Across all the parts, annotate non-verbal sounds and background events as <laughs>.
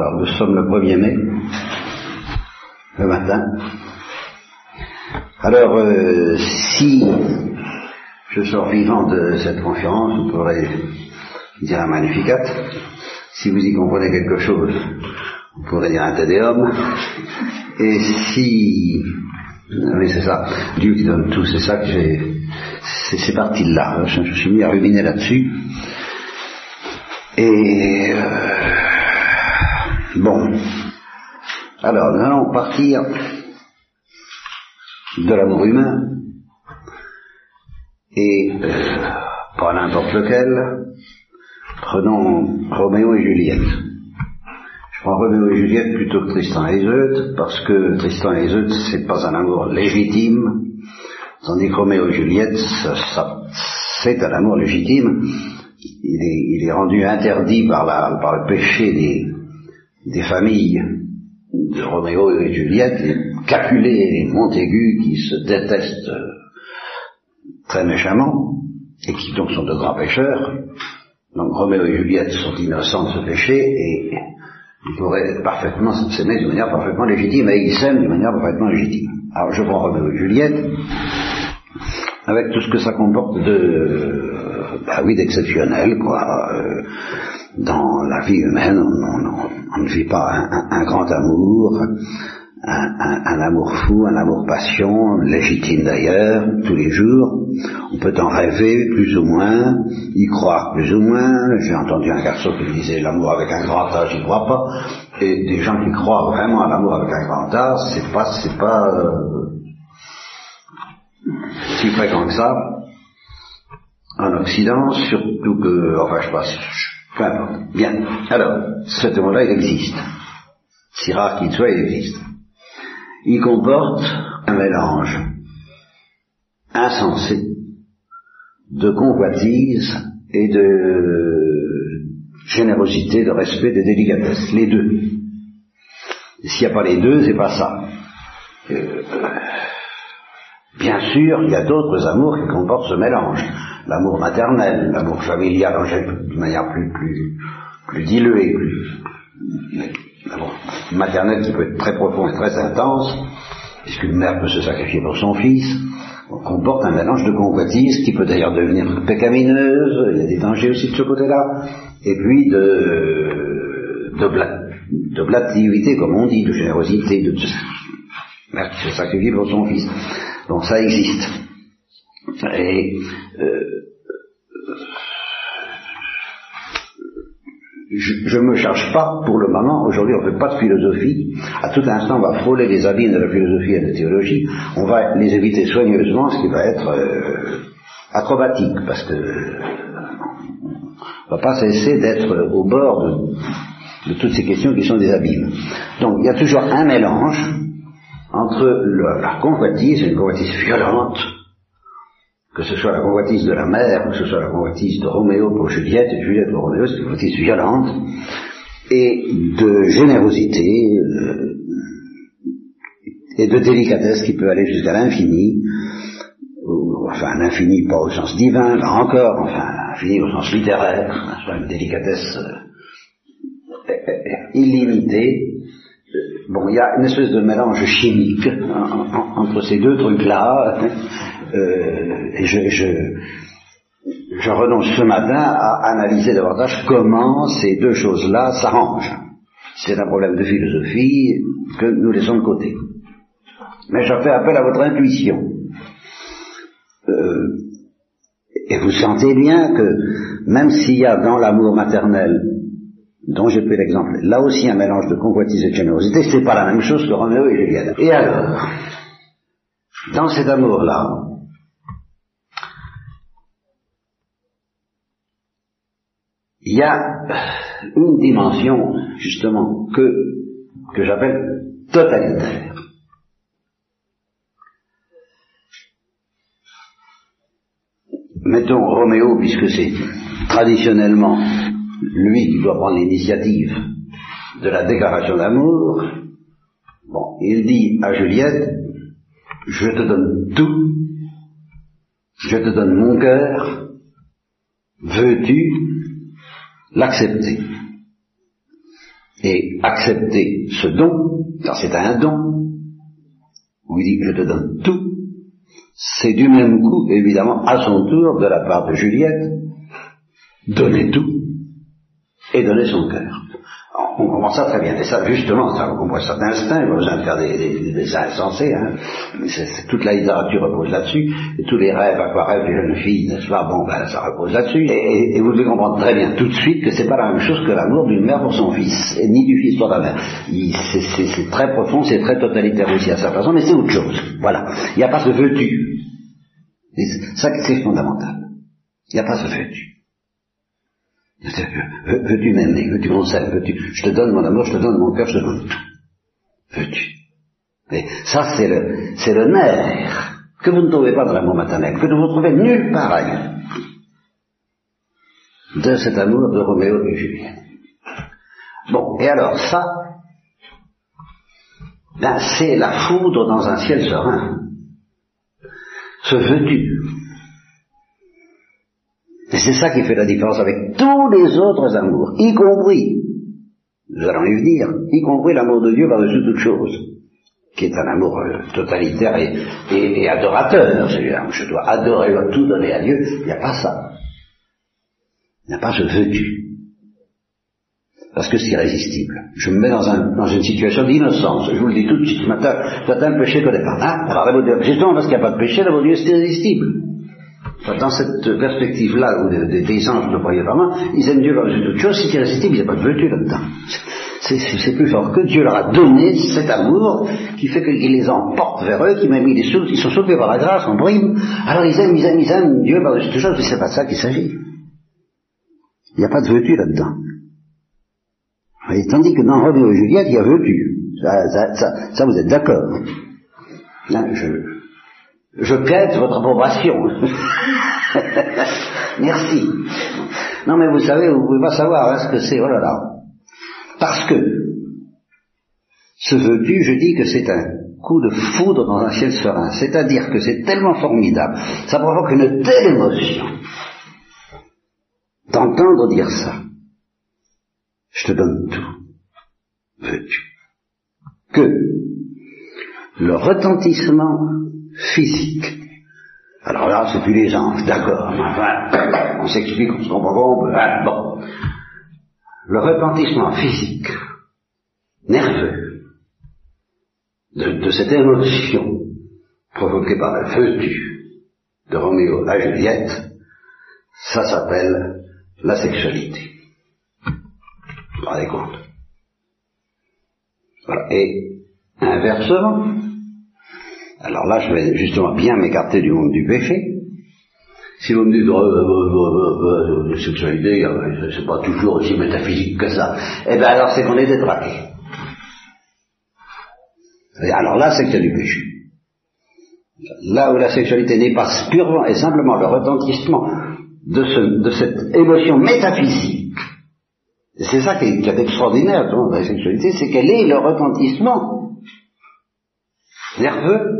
Alors nous sommes le 1er mai, le matin. Alors euh, si je sors vivant de cette conférence, vous pourrez dire un magnificat. Si vous y comprenez quelque chose, vous pourrez dire un tédéum. Et si... Oui, c'est ça. Dieu qui donne tout, c'est ça que j'ai... C'est parti là. Je, je suis mis à ruminer là-dessus. Et... Euh, Bon. Alors, nous allons partir de l'amour humain et euh, pas n'importe lequel. Prenons Roméo et Juliette. Je prends Roméo et Juliette plutôt que Tristan et Iseut parce que Tristan et Iseut c'est pas un amour légitime, tandis que Roméo et Juliette ça, ça, c'est un amour légitime. Il est, il est rendu interdit par, la, par le péché des, des familles de Roméo et Juliette, les Capulet et les Montaigu qui se détestent très méchamment et qui donc sont de grands pécheurs. Donc Roméo et Juliette sont innocents de ce péché et ils pourraient parfaitement s'aimer de manière parfaitement légitime et ils s'aiment de manière parfaitement légitime. Alors je prends Roméo et Juliette avec tout ce que ça comporte de, bah oui, d'exceptionnel, quoi. Euh, dans la vie humaine, on, on, ne vit pas un, grand amour, un, amour fou, un amour passion, légitime d'ailleurs, tous les jours. On peut en rêver plus ou moins, y croire plus ou moins. J'ai entendu un garçon qui disait l'amour avec un grand âge, j'y crois pas. Et des gens qui croient vraiment à l'amour avec un grand âge, c'est pas, c'est pas euh, si fréquent que ça en Occident, surtout que, enfin je passe, peu importe. Bien. Alors, ce mot-là, il existe. Si rare qu'il soit, il existe. Il comporte un mélange insensé de convoitise et de générosité, de respect, de délicatesse. Les deux. S'il n'y a pas les deux, c'est pas ça. Euh, bien sûr, il y a d'autres amours qui comportent ce mélange l'amour maternel, l'amour familial de manière plus, plus, plus diluée, plus, l'amour maternel qui peut être très profond et très intense, puisqu'une mère peut se sacrifier pour son fils, comporte un mélange de convoitise qui peut d'ailleurs devenir pécamineuse, il y a des dangers aussi de ce côté-là, et puis de, de, bla, de blativité, comme on dit, de générosité, de, de mère qui se sacrifie pour son fils. Donc ça existe. Et euh, je ne me charge pas pour le moment, aujourd'hui on ne fait pas de philosophie, à tout instant on va frôler les abîmes de la philosophie et de la théologie, on va les éviter soigneusement, ce qui va être euh, acrobatique, parce que on ne va pas cesser d'être au bord de, toutes ces questions qui sont des abîmes. Donc il y a toujours un mélange entre la convoitise, une convoitise violente, que ce soit la convoitise de la mère, que ce soit la convoitise de Roméo pour Juliette, et Juliette pour Roméo, c'est une convoitise violente, et de générosité, euh, et de délicatesse qui peut aller jusqu'à l'infini, enfin l'infini pas au sens divin, là encore, enfin l'infini au sens littéraire, soit une délicatesse euh, illimitée. Bon, il y a une espèce de mélange chimique entre ces deux trucs-là, euh, je, je, je, renonce ce matin à analyser davantage comment ces deux choses-là s'arrangent. C'est un problème de philosophie que nous laissons de côté. Mais je fais appel à votre intuition. Euh, et vous sentez bien que même s'il y a dans l'amour maternel, dont j'ai pris l'exemple, là aussi un mélange de convoitise et de générosité, c'est pas la même chose que Roméo et Juliette. Et alors, dans cet amour-là, il y a une dimension, justement, que, que j'appelle totalitaire. Mettons Roméo, puisque c'est traditionnellement lui qui doit prendre l'initiative de la déclaration d'amour, bon, il dit à Juliette, je te donne tout, je te donne mon cœur, veux-tu l'accepter. et accepter ce don, car c'est un don, où il dit je te donne tout, c'est du même coup, évidemment, à son tour, de la part de Juliette, donner tout et donner son cœur on comprend ça très bien. Et ça, justement, ça, on comprend ça d'instinct, il n'y a besoin de faire des, des, des. Hein. toute la littérature repose là-dessus, et tous les rêves, aquarelles des jeunes filles, n'est-ce pas? Bon, ben, ça repose là-dessus. Et, vous devez comprendre très bien tout de suite que c'est pas la même chose que l'amour d'une mère pour son fils, et ni du fils pour la mère. C'est très profond, c'est très totalitaire aussi à sa façon, mais c'est autre chose. Voilà. Il n'y a pas ce veux-tu. Ça, c'est fondamental. Il n'y a pas ce veux-tu. Veux-tu m'aimer? Veux-tu mon sein? Veux-tu? Je te donne mon amour, je te donne mon cœur, je te donne tout. Veux-tu? Et ça, c'est le, c'est le nerf que vous ne trouvez pas dans l'amour maternel, que vous ne trouvez nulle part ailleurs. De cet amour de Roméo et Juliette. Bon, et alors ça, ben, c'est la foudre dans un ciel serein. Ce veux-tu et c'est ça qui fait la différence avec tous les autres amours, y compris, nous allons y venir, y compris l'amour de Dieu par-dessus toute chose, qui est un amour euh, totalitaire et, adorateur, celui-là. Je dois adorer, je dois tout donner à Dieu. Il n'y a pas ça. Il n'y a pas ce veux-tu. Parce que c'est irrésistible. Je me mets dans, un, dans une situation d'innocence. Je vous le dis tout de suite ce matin, c'est un péché qu'on n'est pas. Hein? Alors, justement, parce qu'il n'y a pas de péché, de Dieu, c'est irrésistible. Dans cette perspective-là, où des, anges ne croyaient vraiment, ils aiment Dieu par-dessus toute chose, c'est irrésistible, il n'y a pas de vertu là-dedans. C'est plus fort que Dieu leur a donné cet amour qui fait qu'il les emporte vers eux, qui m'a mis les ils sont sauvés par la grâce en prime. Alors ils aiment, ils aiment, ils aiment Dieu par-dessus toute chose, mais c'est pas de ça qu'il s'agit. Il n'y a pas de vertu là-dedans. Tandis que dans Roméo et Juliette, il y a vertu. Ça, ça, ça, vous êtes d'accord. je, je quête votre approbation. <laughs> Merci. Non mais vous savez, vous pouvez pas savoir hein, ce que c'est, oh là là. Parce que ce veux-tu, je dis que c'est un coup de foudre dans un ciel serein. C'est-à-dire que c'est tellement formidable, ça provoque une telle émotion d'entendre dire ça. Je te donne tout, veux-tu. Que le retentissement physique. Alors là, c'est plus les anges, d'accord, enfin, on s'explique, on se comprend, on bon. Le retentissement physique, nerveux, de, cette émotion provoquée par le feu de Roméo à Juliette, ça s'appelle la sexualité. Vous vous rendez compte? Voilà. Et inversement, alors là, je vais justement bien m'écarter du monde du péché. Si vous me dites, oh, oh, oh, la sexualité, c'est pas toujours aussi métaphysique que ça, eh bien alors c'est qu'on est détraqué. alors là, c'est que c'est du péché. Là où la sexualité n'est pas purement et simplement le retentissement de, de cette émotion métaphysique, c'est ça qui est, qui est extraordinaire dans la sexualité, c'est qu'elle est le retentissement nerveux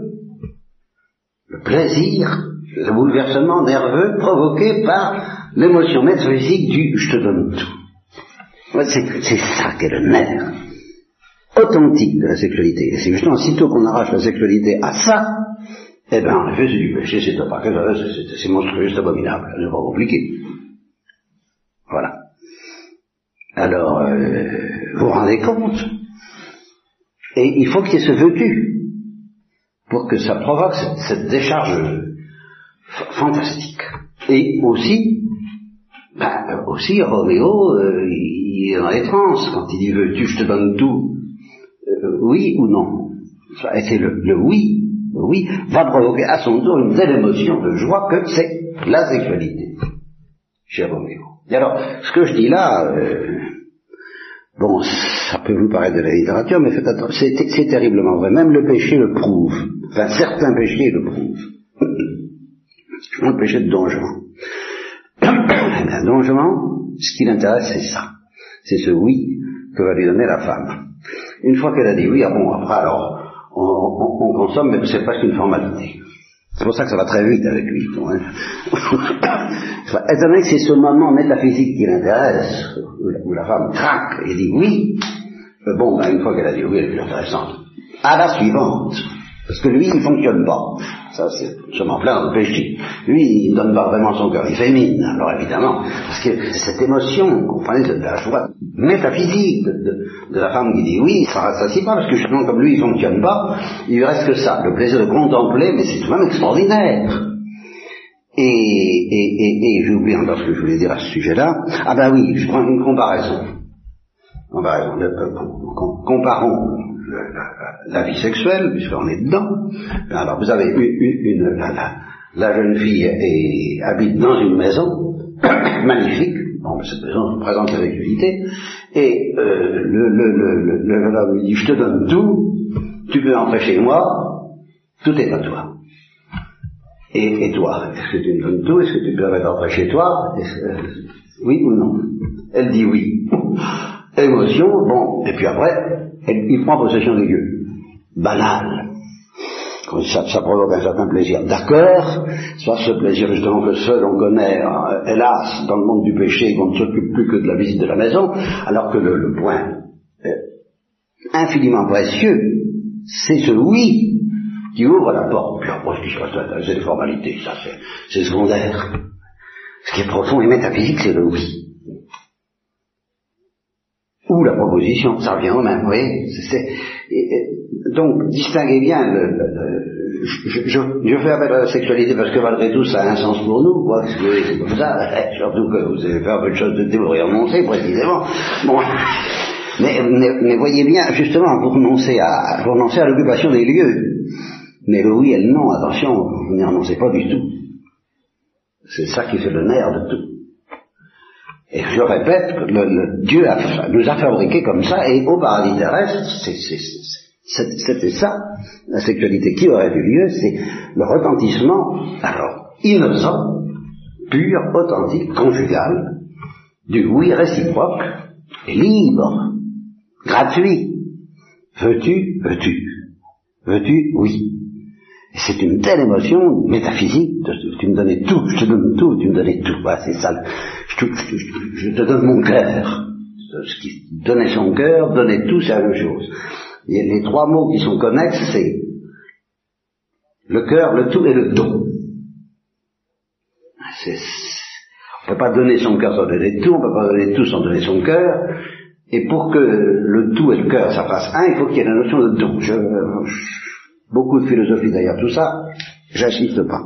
le plaisir, le bouleversement nerveux provoqué par l'émotion métaphysique du je te donne tout. C'est ça qu'est le nerf authentique de la sexualité. Et c'est justement sitôt qu'on arrache la sexualité à ça, eh bien en effet c'est du péché, c'est pas c'est monstrueux, c'est abominable, c'est pas compliqué. Voilà. Alors, euh, vous vous rendez compte? Et il faut qu'il y ait ce veux-tu pour que ça provoque cette, décharge fantastique. Et aussi, ben, aussi Roméo, euh, il est dans les trans quand il dit veux-tu, je te donne tout, euh, oui ou non? Et c'est le, oui, le oui va provoquer à son tour une telle émotion de joie que c'est la sexualité chez Roméo. Et alors, ce que je dis là, euh, bon, ça peut vous paraître de la littérature, mais faites attention, c'est terriblement vrai. Même le péché le prouve. Enfin, certains péchés le prouvent. <laughs> le péché de Don Juan. <coughs> Un Don ce qui l'intéresse, c'est ça. C'est ce oui que va lui donner la femme. Une fois qu'elle a dit oui, ah bon, après, alors, on, consomme, mais c'est presque une formalité. C'est pour ça que ça va très vite avec lui. Hein. <laughs> Étant donné que c'est ce moment métaphysique qui l'intéresse, où la femme craque et dit oui, bon, ben, une fois qu'elle a dit oui, elle est plus intéressante. À la suivante. Parce que lui, il ne fonctionne pas. Ça, c'est, je m'en plains dans péché. Lui, il ne donne pas vraiment son cœur, il fémine. Alors évidemment, parce que cette émotion, comprenez, de la joie métaphysique de, la femme qui dit oui, ça rassasie pas, parce que justement, comme lui, il ne fonctionne pas, il lui reste que ça, le plaisir de contempler, mais c'est tout de même extraordinaire. Et, et, et, et j'ai oublié encore ce que je voulais dire à ce sujet-là. Ah ben oui, je prends une comparaison. Comparaison. Comparons la, vie sexuelle, puisqu'on est dedans. Alors vous avez une, la, jeune fille habite dans une maison <coughs> magnifique. Bon, cette maison présente la sexualité. Et euh, le, jeune homme lui dit, je te donne tout, tu peux entrer chez moi, tout est à toi. Et, toi, est-ce que tu me donnes tout? Est-ce que tu peux rentrer chez toi? Oui ou non? Elle dit oui. Émotion, bon, et puis après, il prend possession des lieux. Banal. Ça, provoque un certain plaisir. D'accord Soit ce plaisir justement que seul on connaît, euh, hélas, dans le monde du péché, qu'on ne s'occupe plus que de la visite de la maison, alors que le, point infiniment précieux, c'est ce oui qui ouvre la porte. Puis après, c'est des formalités, ça c'est secondaire. Ce qui est profond et métaphysique, c'est le oui ou la proposition, ça revient au même, vous voyez Donc, distinguez bien, le, je, je, fais appel à la sexualité parce que malgré tout, ça a un sens pour nous, quoi, c'est comme ça, <laughs> surtout que vous avez fait un peu de choses de théorie renoncer, précisément. Bon. <laughs> Mais, mais, voyez bien, justement, vous renoncez à, vous renoncez à l'occupation des lieux. Mais le oui et le non, attention, vous n'y renoncez pas du tout. C'est ça qui fait le nerf de tout. Et je répète, le, Dieu nous a fabriqués comme ça, et au paradis terrestre, c'était ça, la sexualité qui aurait eu lieu, c'est le retentissement, alors, innocent, pur, authentique, conjugal, du oui réciproque, libre, gratuit. Veux-tu, veux-tu. Veux-tu, oui. C'est une telle émotion métaphysique, tu me donnais tout, je te donne tout, tu me donnais tout. Voilà, c'est ça je, te donne mon cœur. Ce qui donnait son cœur, donnait tout, c'est la même chose. Les trois mots qui sont connexes, c'est le cœur, le tout et le don. on ne peut pas donner son cœur sans donner tout, on ne peut pas donner tout sans donner son cœur. Et pour que le tout et le cœur, ça fasse un, il faut qu'il y ait la notion de don. Beaucoup de philosophie d'ailleurs, tout ça, j'insiste pas.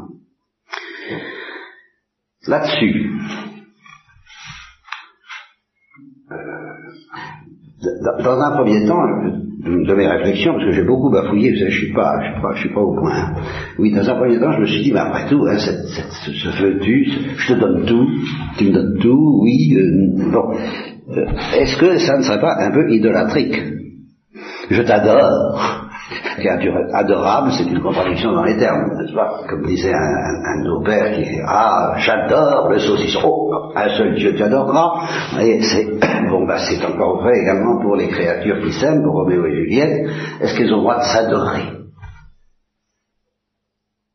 Là-dessus, dans un premier temps, de mes réflexions, parce que j'ai beaucoup bafouillé, je suis pas, je suis pas, je suis pas au point. Oui, dans un premier temps, je me suis dit, mais après tout, hein, cette, ce feu-tu, je te donne tout, tu me donnes tout, oui, euh, bon. Euh, est-ce que ça ne serait pas un peu idolatrique? Je t'adore, créature adorable, c'est une contradiction dans les termes, n'est-ce pas? Comme disait un, un, de nos pères qui dit Ah, j'adore le saucisson. Oh, un seul Dieu t'adorera. Et c'est <coughs> bon, bah, c'est encore vrai également pour les créatures qui s'aiment, pour Roméo et Juliette. Est-ce qu'ils ont le droit de s'adorer?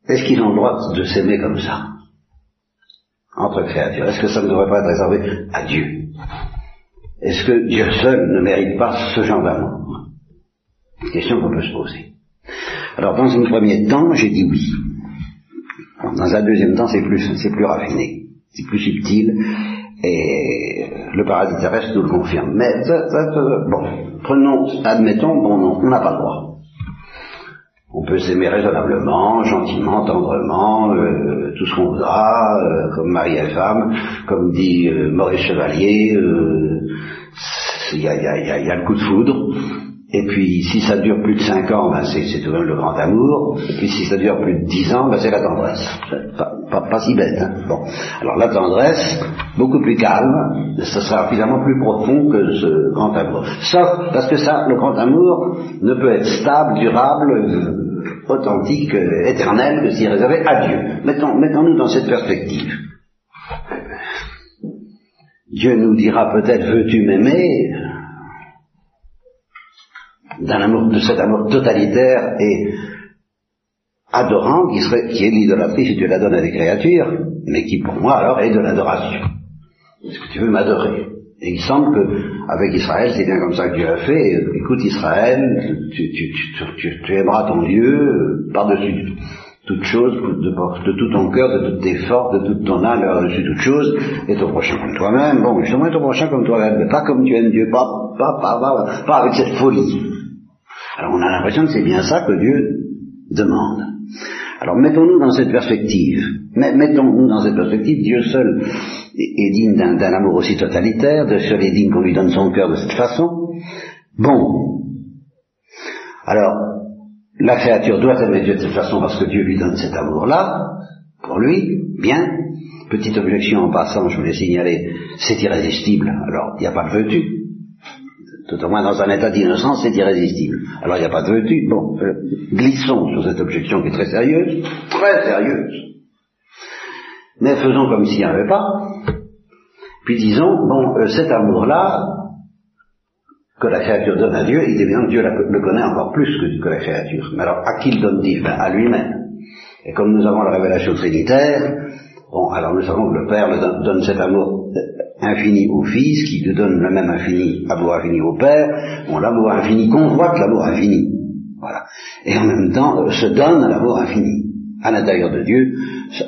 Est-ce qu'ils ont le droit de s'aimer comme ça? Entre créatures Est-ce que ça ne devrait pas être réservé à Dieu? Est-ce que Dieu seul ne mérite pas ce genre d'amour? Question qu'on peut se poser. Alors, dans un premier temps, j'ai dit oui. dans un deuxième temps, c'est plus, c'est plus raffiné, c'est plus subtil, et le paradis terrestre nous le confirme. Mais, bon, prenons, admettons, bon, non, on n'a pas le droit. On peut s'aimer raisonnablement, gentiment, tendrement, euh, tout ce qu'on voudra, euh, comme mari et femme, comme dit euh, Maurice Chevalier, il y a, y a le coup de foudre, et puis, si ça dure plus de cinq ans, ben c'est tout le grand amour. Et puis, si ça dure plus de dix ans, ben c'est la tendresse. Pas, si bête. Hein. Bon. Alors, la tendresse, beaucoup plus calme, ce sera finalement plus profond que ce grand amour. Sauf parce que ça, le grand amour ne peut être stable, durable, euh, authentique, euh, éternel, que s'il est réservé à Dieu. Mettons, mettons-nous dans cette perspective. Dieu nous dira peut-être, veux-tu m'aimer? D'un amour, de cet amour totalitaire et adorant qui, serait, qui est l'idolâtrie si tu la donnes à des créatures, mais qui pour moi alors est de l'adoration. Est-ce que tu veux m'adorer? Et il semble qu'avec Israël, c'est bien comme ça que Dieu a fait. Écoute Israël, tu, aimeras ton Dieu par-dessus toute chose, de, de, tout ton cœur, de toutes tes forces, de toute ton âme, par-dessus toute chose, et ton prochain comme toi-même. Bon, justement, ton prochain comme toi-même, mais pas comme tu aimes Dieu, pas, pas, pas, pas, pas avec cette folie. Alors on a l'impression que c'est bien ça que Dieu demande. Alors mettons-nous dans cette perspective. Mettons-nous dans cette perspective. Dieu seul est digne d'un amour aussi totalitaire, de seul est digne qu'on lui donne son cœur de cette façon. Bon. Alors, la créature doit aimer Dieu de cette façon parce que Dieu lui donne cet amour-là, pour lui, bien. Petite objection en passant, je voulais signaler, c'est irrésistible. Alors, il n'y a pas de veux-tu tout au moins dans un état d'innocence, c'est irrésistible. Alors il n'y a pas de veux-tu. Bon, euh, glissons sur cette objection qui est très sérieuse, très sérieuse. Mais faisons comme s'il n'y avait pas. Puis disons, bon, euh, cet amour-là, que la créature donne à Dieu, il est évident que Dieu le connaît encore plus que, la créature. Mais alors, à qui le donne-t-il? Ben, À lui-même. Et comme nous avons la révélation trinitaire, bon, alors nous savons que le Père donne cet amour infini au Fils, qui lui donne le même infini, amour infini au Père, bon, l'amour infini convoite l'amour infini. Voilà. Et en même temps, euh, se donne à l'amour infini. À l'intérieur de Dieu,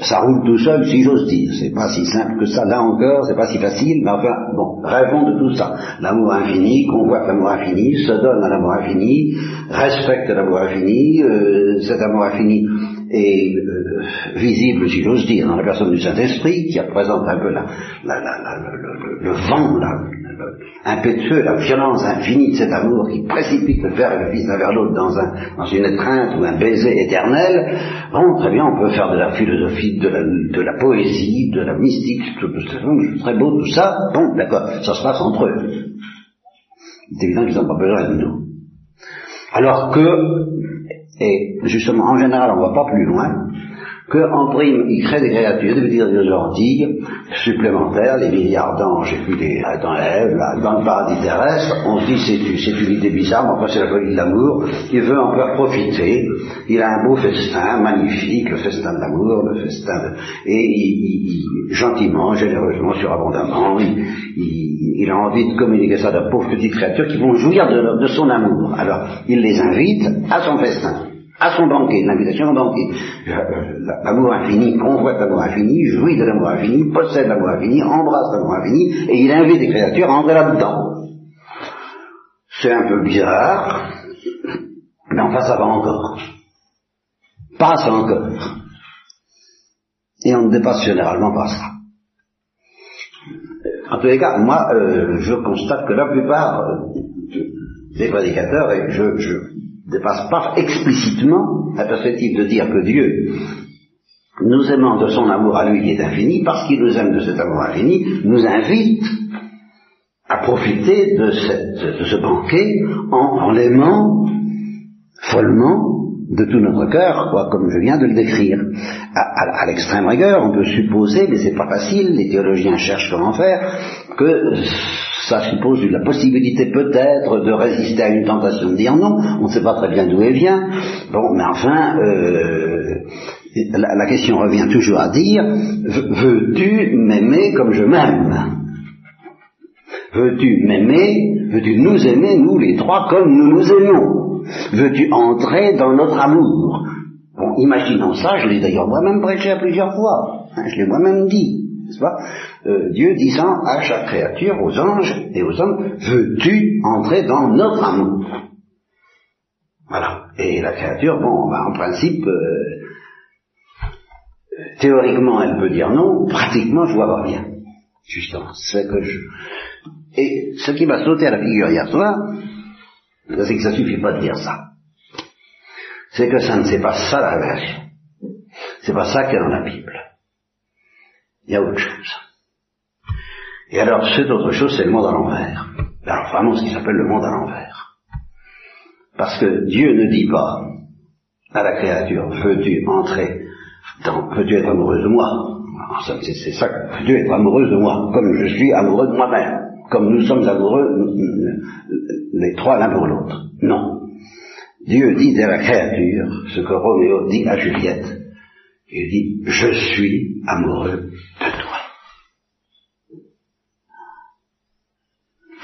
ça, roule tout seul, si j'ose dire. C'est pas si simple que ça, là encore, c'est pas si facile, mais enfin, bon, rêvons de tout ça. L'amour infini, convoite l'amour infini, se donne à l'amour infini, respecte l'amour infini, euh, cet amour infini est euh, visible, si j'ose dire, dans la personne du Saint-Esprit, qui représente un peu la, la, la, le, le, vent, impétueux, la violence infinie de cet amour qui précipite le et le Fils l'un vers l'autre dans, un, dans une étreinte ou un baiser éternel. Bon, très bien, on peut faire de la philosophie, de la, de la poésie, de la mystique, tout, tout, très beau tout ça. Bon, d'accord, ça se passe entre eux. C'est évident qu'ils n'ont pas besoin de nous. Alors que et justement, en général, on ne va pas plus loin qu'en prime, il crée des créatures, des petites supplémentaires, les milliards d'anges et puis les dans Ève, dans le paradis terrestre, on se dit c'est, une idée bizarre, mais enfin c'est la folie de l'amour, il veut en faire profiter, il a un beau festin, magnifique, le festin de l'amour, le festin de... et il, gentiment, généreusement, surabondamment, il, il, a envie de communiquer ça à de pauvres petites créatures qui vont jouir de son amour. Alors, il les invite à son festin à son banquet, l'invitation au banquet. L'amour infini convoite l'amour infini, jouit de l'amour infini, possède l'amour infini, embrasse l'amour infini, et il invite les créatures à entrer là-dedans. C'est un peu bizarre, mais enfin ça va encore. Passe encore. Et on ne dépasse généralement pas ça. En tous les cas, moi, euh, je constate que la plupart euh, des prédicateurs, et je, je dépasse pas explicitement la perspective de dire que Dieu, nous aimant de son amour à lui qui est infini, parce qu'il nous aime de cet amour infini, nous invite à profiter de, ce banquet en, l'aimant follement de tout notre cœur, quoi, comme je viens de le décrire. À, à l'extrême rigueur, on peut supposer, mais c'est pas facile, les théologiens cherchent comment faire, que ça suppose la possibilité peut-être de résister à une tentation de dire non, on ne sait pas très bien d'où elle vient. Bon, mais enfin, euh, la, question revient toujours à dire, veux-tu m'aimer comme je m'aime? Veux-tu m'aimer? Veux-tu nous aimer, nous les trois, comme nous nous aimons? Veux-tu entrer dans notre amour? Bon, imaginons ça, je l'ai d'ailleurs moi-même prêché à plusieurs fois, je l'ai moi-même dit. Euh, Dieu disant à chaque créature, aux anges et aux hommes, veux-tu entrer dans notre amour? Voilà. Et la créature, bon, ben, en principe, euh, théoriquement, elle peut dire non, pratiquement, je vois pas bien. Justement, c'est que je... Et ce qui m'a sauté à la figure hier soir, c'est que ça suffit pas de dire ça. C'est que ça ne c'est pas ça la révélation. C'est pas ça qu'il y a dans la Bible. Il y a autre chose. Et alors, cette autre chose, c'est le monde à l'envers. Alors, vraiment, ce qui s'appelle le monde à l'envers. Parce que Dieu ne dit pas à la créature, veux-tu entrer dans, veux-tu être amoureuse de moi? C'est ça, veux-tu être amoureuse de moi, comme je suis amoureux de moi-même, comme nous sommes amoureux, les trois l'un pour l'autre. Non. Dieu dit à la créature ce que Roméo dit à Juliette. Il dit, je suis amoureux de toi.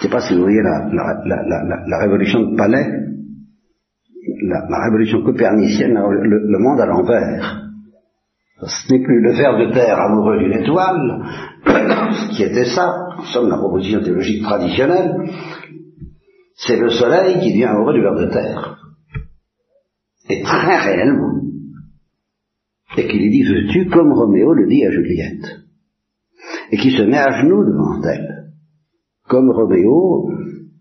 Pas si vous voyez la, révolution de Palais, la, révolution copernicienne, le, monde à l'envers. Ce n'est plus le ver de terre amoureux d'une étoile, <coughs> qui était ça, en somme la proposition théologique traditionnelle, c'est le soleil qui devient amoureux du ver de terre. Et très réellement. Et qui lui dit, veux-tu comme Roméo le dit à Juliette Et qui se met à genoux devant elle. Comme Roméo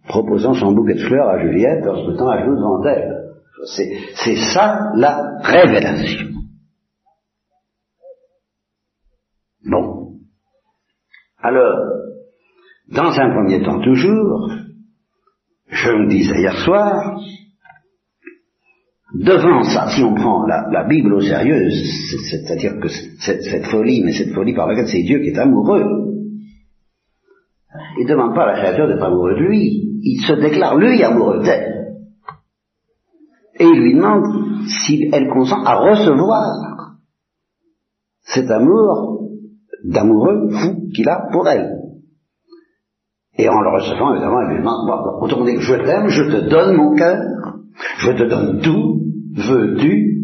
proposant son bouquet de fleurs à Juliette en se mettant à genoux devant elle. C'est ça la révélation. Bon. Alors, dans un premier temps toujours, je me disais hier soir, devant ça, si on prend la, Bible au sérieux, c'est-à-dire que cette, folie, mais cette folie par laquelle c'est Dieu qui est amoureux, il ne demande pas à la créature d'être amoureux de lui, il se déclare lui amoureux d'elle. Et il lui demande si elle consent à recevoir cet amour d'amoureux fou qu'il a pour elle. Et en le recevant, évidemment, il lui demande, autant dire, je t'aime, je te donne mon cœur, je te donne tout, veux-tu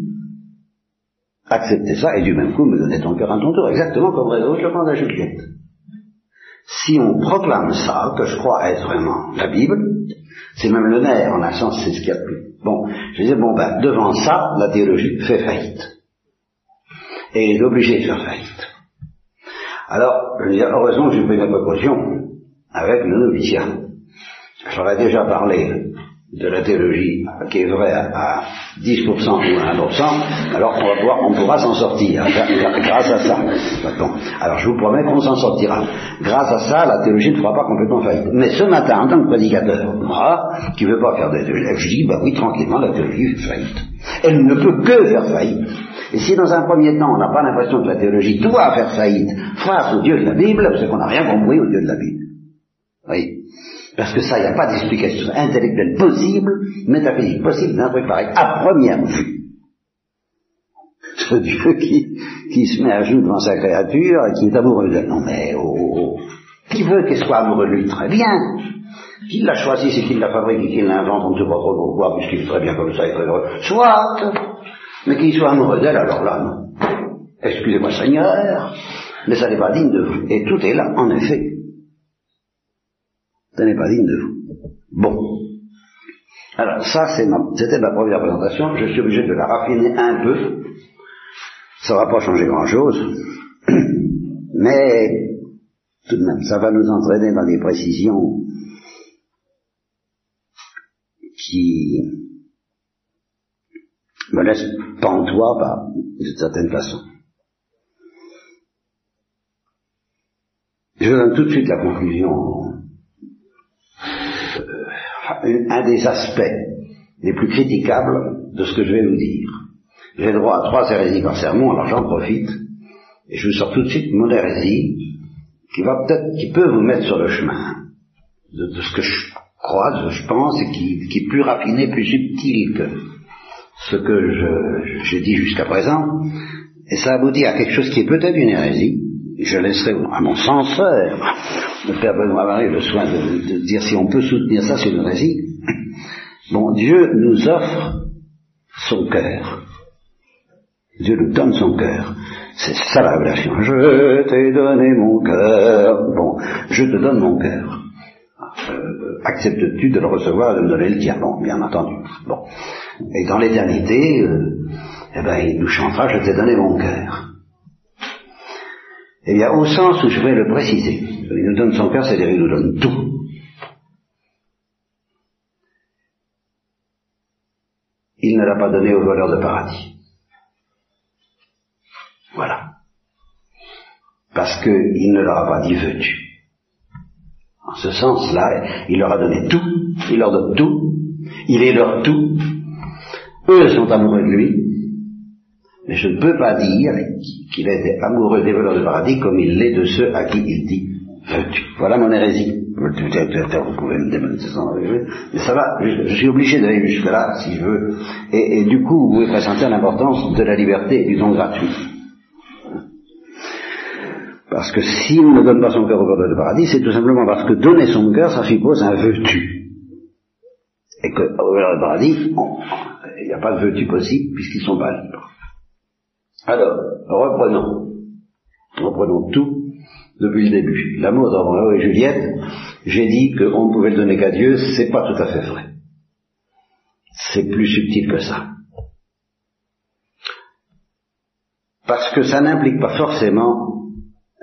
accepter ça et du même coup me donner ton cœur à ton tour, exactement comme Réseau le demande à Juliette. Si on proclame ça, que je crois être vraiment la Bible, c'est même le nerf, en un sens, c'est ce qu'il y a de plus. Bon, je disais, bon ben, devant ça, la théologie fait faillite. Et est obligée de faire faillite. Alors, je veux heureusement j'ai pris la précaution avec le noviciat. J'aurais déjà parlé de la théologie qui est vraie à, 10% ou à 1%, alors on va voir, on pourra s'en sortir grâce à ça. Alors je vous promets qu'on s'en sortira. Grâce à ça, la théologie ne fera pas complètement faillite. Mais ce matin, en tant que prédicateur, moi, qui ne veux pas faire de théologie, je dis, bah oui, tranquillement, la théologie fait faillite. Elle ne peut que faire faillite. Et si dans un premier temps, on n'a pas l'impression que la théologie doit faire faillite face au Dieu de la Bible, c'est qu'on n'a rien compris au Dieu de la Bible. Oui. Parce que ça, il n'y a pas d'explication intellectuelle possible, métaphysique possible d'un truc pareil, à première vue. Ce Dieu qui, se met à genoux devant sa créature et qui est amoureux d'elle. Non mais, oh, oh, oh. qui veut qu'elle soit amoureux de lui? Très bien. Qu'il l'a choisi, c'est qu'il l'a fabriqué, qu'il l'invente, on ne sait pas trop pourquoi, puisqu'il est très bien comme ça, il est très heureux. Soit Mais qu'il soit amoureux d'elle, alors là, non. Excusez-moi Seigneur, mais ça n'est pas digne de vous. Et tout est là, en effet. Ce n'est pas digne de vous. Bon. Alors ça, c'était ma, première présentation. Je suis obligé de la raffiner un peu. Ça va pas changer grand-chose. <clears throat> Mais tout de même, ça va nous entraîner dans des précisions qui me laissent pantois d'une certaine façon. Je donne tout de suite la conclusion un des aspects les plus critiquables de ce que je vais vous dire. J'ai droit à trois hérésies par sermon, alors j'en profite, et je vous sors tout de suite mon hérésie, qui va peut-être, qui peut vous mettre sur le chemin de, ce que je crois, je pense, et qui, est plus raffiné, plus subtil que ce que j'ai dit jusqu'à présent, et ça aboutit à quelque chose qui est peut-être une hérésie, je laisserai à mon censeur, le Père Benoît Marie, le soin de, dire si on peut soutenir ça sur une hérésie. Bon, Dieu nous offre son cœur. Dieu nous donne son cœur. C'est ça la révélation. Je t'ai donné mon cœur. Bon, je te donne mon cœur. Euh, acceptes-tu de le recevoir et de me donner le tien? Bon, bien entendu. Bon. Et dans l'éternité, euh, eh ben, il nous chantera, je t'ai donné mon cœur. Eh bien, au sens où je vais le préciser, il nous donne son cœur, c'est-à-dire il nous donne tout. Il ne l'a pas donné aux voleurs de paradis. Voilà. Parce qu'il ne leur a pas dit veux-tu. En ce sens-là, il leur a donné tout, il leur donne tout, il est leur tout. Eux sont amoureux de lui, mais je ne peux pas dire qu'il était amoureux des voleurs de paradis comme il l'est de ceux à qui il dit. Voilà mon hérésie. Vous pouvez me démontrer ça, mais ça va, je, suis obligé d'aller jusque-là, si je veux. Et, du coup, vous pouvez présenter l'importance de la liberté et du don gratuit. Parce que s'il ne donne pas son cœur au cœur de paradis, c'est tout simplement parce que donner son cœur, ça suppose un veux-tu. Et qu'au cœur de paradis, il n'y a pas de veux-tu possible puisqu'ils sont pas libres. Alors, reprenons. Reprenons tout depuis le début. L'amour de Roméo et Juliette, j'ai dit qu'on ne pouvait le donner qu'à Dieu, c'est pas tout à fait vrai. C'est plus subtil que ça. Parce que ça n'implique pas forcément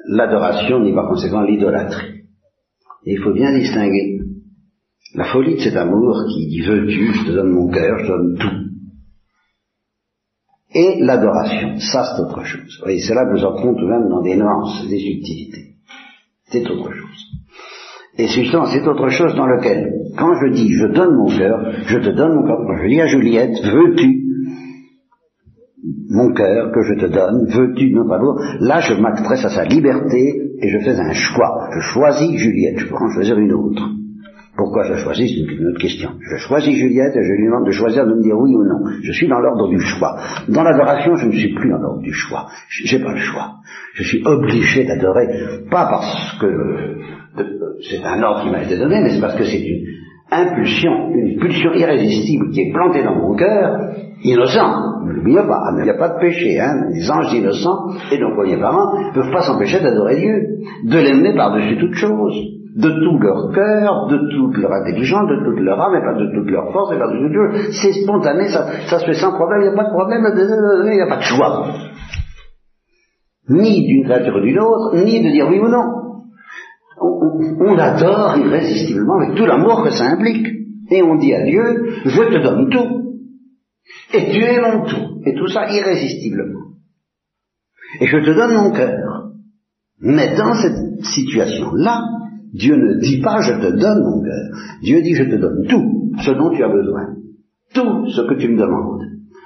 l'adoration, ni par conséquent l'idolâtrie. Et il faut bien distinguer la folie de cet amour qui dit veux-tu, je te donne mon cœur, je te donne tout. Et l'adoration, ça c'est autre chose. Et c'est là que nous entrons tout de même dans des nuances, des subtilités. C'est autre chose. Et justement, c'est autre chose dans lequel, quand je dis je donne mon cœur, je te donne mon cœur, quand je dis à Juliette, veux-tu mon cœur que je te donne, veux-tu notre amour Là, je m'adresse à sa liberté et je fais un choix. Je choisis Juliette, je peux en choisir une autre. Pourquoi je choisis C'est une autre question. Je choisis Juliette et je lui demande de choisir de me dire oui ou non. Je suis dans l'ordre du choix. Dans l'adoration, je ne suis plus dans l'ordre du choix. J'ai pas le choix. Je suis obligé d'adorer, pas parce que c'est un ordre qui m'a été donné, mais c'est parce que c'est une impulsion, une pulsion irrésistible qui est plantée dans mon cœur, innocent. Ne l'oubliez pas, il n'y a pas de péché, hein. Les anges innocents et nos premiers parents ne peuvent pas s'empêcher d'adorer Dieu, de l'aimer par-dessus toute chose de tout leur cœur, de toute leur intelligence, de toute leur âme, et pas de toute leur force, et pas de toute chose. C'est spontané, ça, ça, se fait sans problème, il n'y a pas de problème, il n'y a pas de choix. Ni d'une créature ou d'une autre, ni de dire oui ou non. On, on adore irrésistiblement avec tout l'amour que ça implique. Et on dit à Dieu, je te donne tout. Et tu es mon tout. Et tout ça irrésistiblement. Et je te donne mon cœur. Mais dans cette situation-là, Dieu ne dit pas je te donne mon cœur. Dieu dit je te donne tout ce dont tu as besoin. Tout ce que tu me demandes.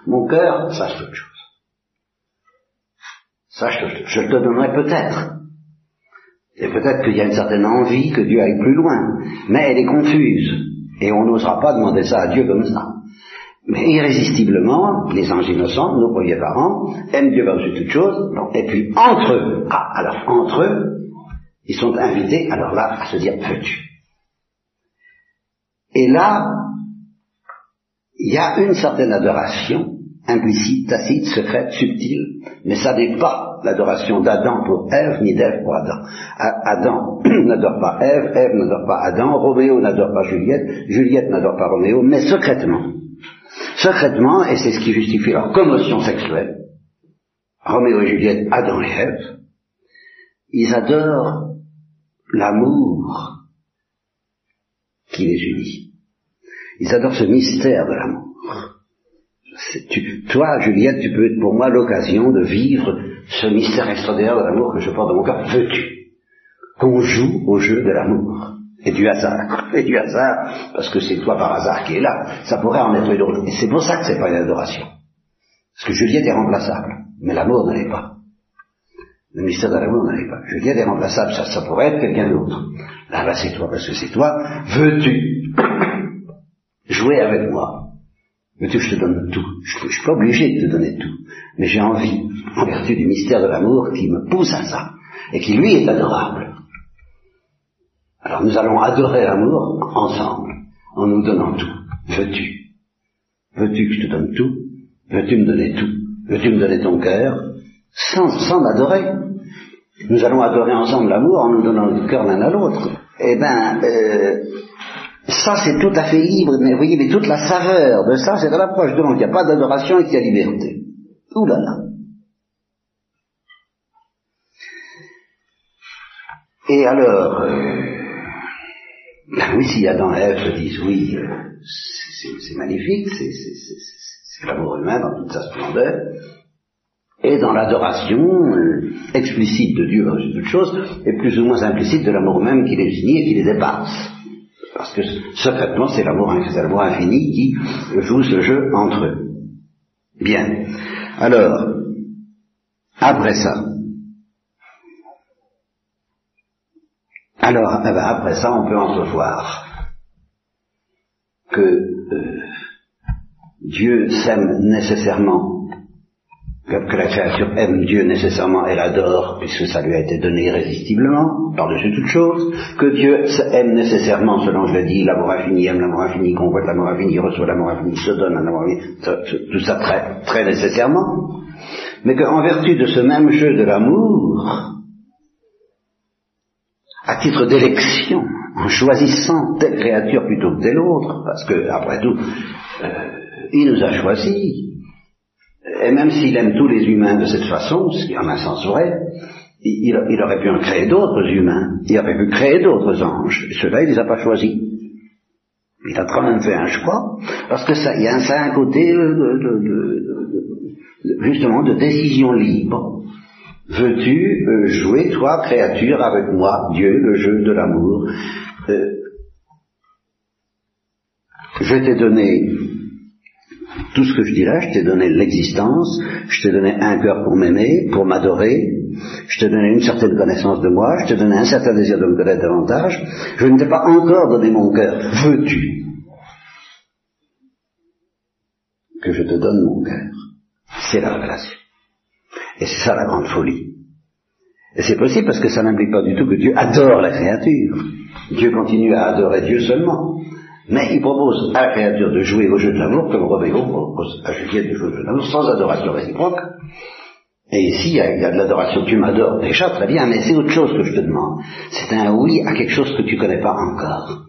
Mon cœur, sache toute chose. Sache que je te donnerai peut-être. Et peut-être qu'il y a une certaine envie que Dieu aille plus loin. Mais elle est confuse. Et on n'osera pas demander ça à Dieu comme ça. Mais irrésistiblement, les anges innocents, nos premiers parents, aiment Dieu par-dessus toute chose. Et puis entre eux, ah, alors entre eux, ils sont invités, alors là, à se dire veux-tu. Et là, il y a une certaine adoration, implicite, tacite, secrète, subtile, mais ça n'est pas l'adoration d'Adam pour Ève, ni d'Ève pour Adam. Adam <clears throat> n'adore pas Ève, Ève n'adore pas Adam, Roméo n'adore pas Juliette, Juliette n'adore pas Roméo, mais secrètement. Secrètement, et c'est ce qui justifie leur commotion sexuelle, Roméo et Juliette, Adam et Ève, ils adorent l'amour qui les unit. Ils adorent ce mystère de l'amour. toi, Juliette, tu peux être pour moi l'occasion de vivre ce mystère extraordinaire de l'amour que je porte dans mon cœur. Veux-tu qu'on joue au jeu de l'amour? Et du hasard <laughs> Et du hasard, parce que c'est toi par hasard qui es là. Ça pourrait en être une autre. Et c'est pour ça que c'est pas une adoration. Parce que Juliette est remplaçable, mais l'amour ne l'est pas. Le mystère de l'amour est pas. Je dis des remplaçables, ça, ça pourrait être quelqu'un d'autre. Là, là, c'est toi, parce que c'est toi. Veux-tu <coughs> jouer avec moi? Veux-tu que je te donne tout? Je ne suis pas obligé de te donner tout. Mais j'ai envie, en vertu du mystère de l'amour, qui me pousse à ça. Et qui, lui, est adorable. Alors nous allons adorer l'amour ensemble, en nous donnant tout. Veux-tu? Veux-tu que je te donne tout? Veux-tu me donner tout? Veux-tu me donner ton cœur? Sans, sans m'adorer nous allons adorer ensemble l'amour en nous donnant le cœur l'un à l'autre. Eh bien, euh, ça c'est tout à fait libre, mais vous voyez, mais toute la saveur de ça, c'est à l'approche de l'homme. Il n'y a pas d'adoration et qu'il y a liberté. Ouh là là. Et alors, euh, ben oui, si Adam et Ève se disent oui, euh, c'est magnifique, c'est l'amour humain dans toute sa splendeur, et dans l'adoration euh, explicite de Dieu dans toute chose, et plus ou moins implicite de l'amour même qui les unit et qui les dépasse. Parce que secrètement, c'est l'amour, l'amour infini qui joue ce jeu entre eux. Bien. Alors, après ça, alors, eh ben, après ça, on peut entrevoir que euh, Dieu s'aime nécessairement que, la créature aime Dieu nécessairement et l'adore, puisque ça lui a été donné irrésistiblement, par-dessus toute chose, que Dieu aime nécessairement, selon je l'ai dit, l'amour infini, aime l'amour infini, convoite l'amour infini, reçoit l'amour infini, se donne un amour infini, tout ça très, très nécessairement, mais qu'en vertu de ce même jeu de l'amour, à titre d'élection, en choisissant telle créature plutôt que telle autre, parce que, après tout, euh, il nous a choisis, et même s'il aime tous les humains de cette façon, ce qui en un sens vrai, il, aurait pu en créer d'autres humains, il aurait pu créer d'autres anges, ceux-là, il les a pas choisis. Il a quand même fait un choix, parce que ça, il y a un, côté justement de décision libre. Veux-tu euh, jouer, toi, créature, avec moi, Dieu, le jeu de l'amour? Euh, Je t'ai donné tout ce que je dis là, je t'ai donné l'existence, je t'ai donné un cœur pour m'aimer, pour m'adorer, je t'ai donné une certaine connaissance de moi, je t'ai donné un certain désir de me connaître davantage, je ne t'ai pas encore donné mon cœur. Veux-tu que je te donne mon cœur? C'est la révélation. Et c'est ça la grande folie. Et c'est possible parce que ça n'implique pas du tout que Dieu adore la créature. Dieu continue à adorer Dieu seulement. Mais il propose à la créature de jouer au jeu de l'amour comme Roméo propose à Juliette de jouer au jeu de l'amour sans adoration réciproque. Et ici, il y, a, de l'adoration. Tu m'adores déjà, très bien, mais c'est autre chose que je te demande. C'est un oui à quelque chose que tu connais pas encore.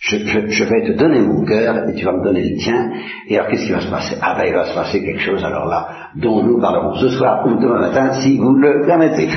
Je, je, vais te donner mon cœur et tu vas me donner le tien. Et alors qu'est-ce qui va se passer? Ah ben il va se passer quelque chose alors là dont nous parlerons ce soir ou demain matin si vous le permettez.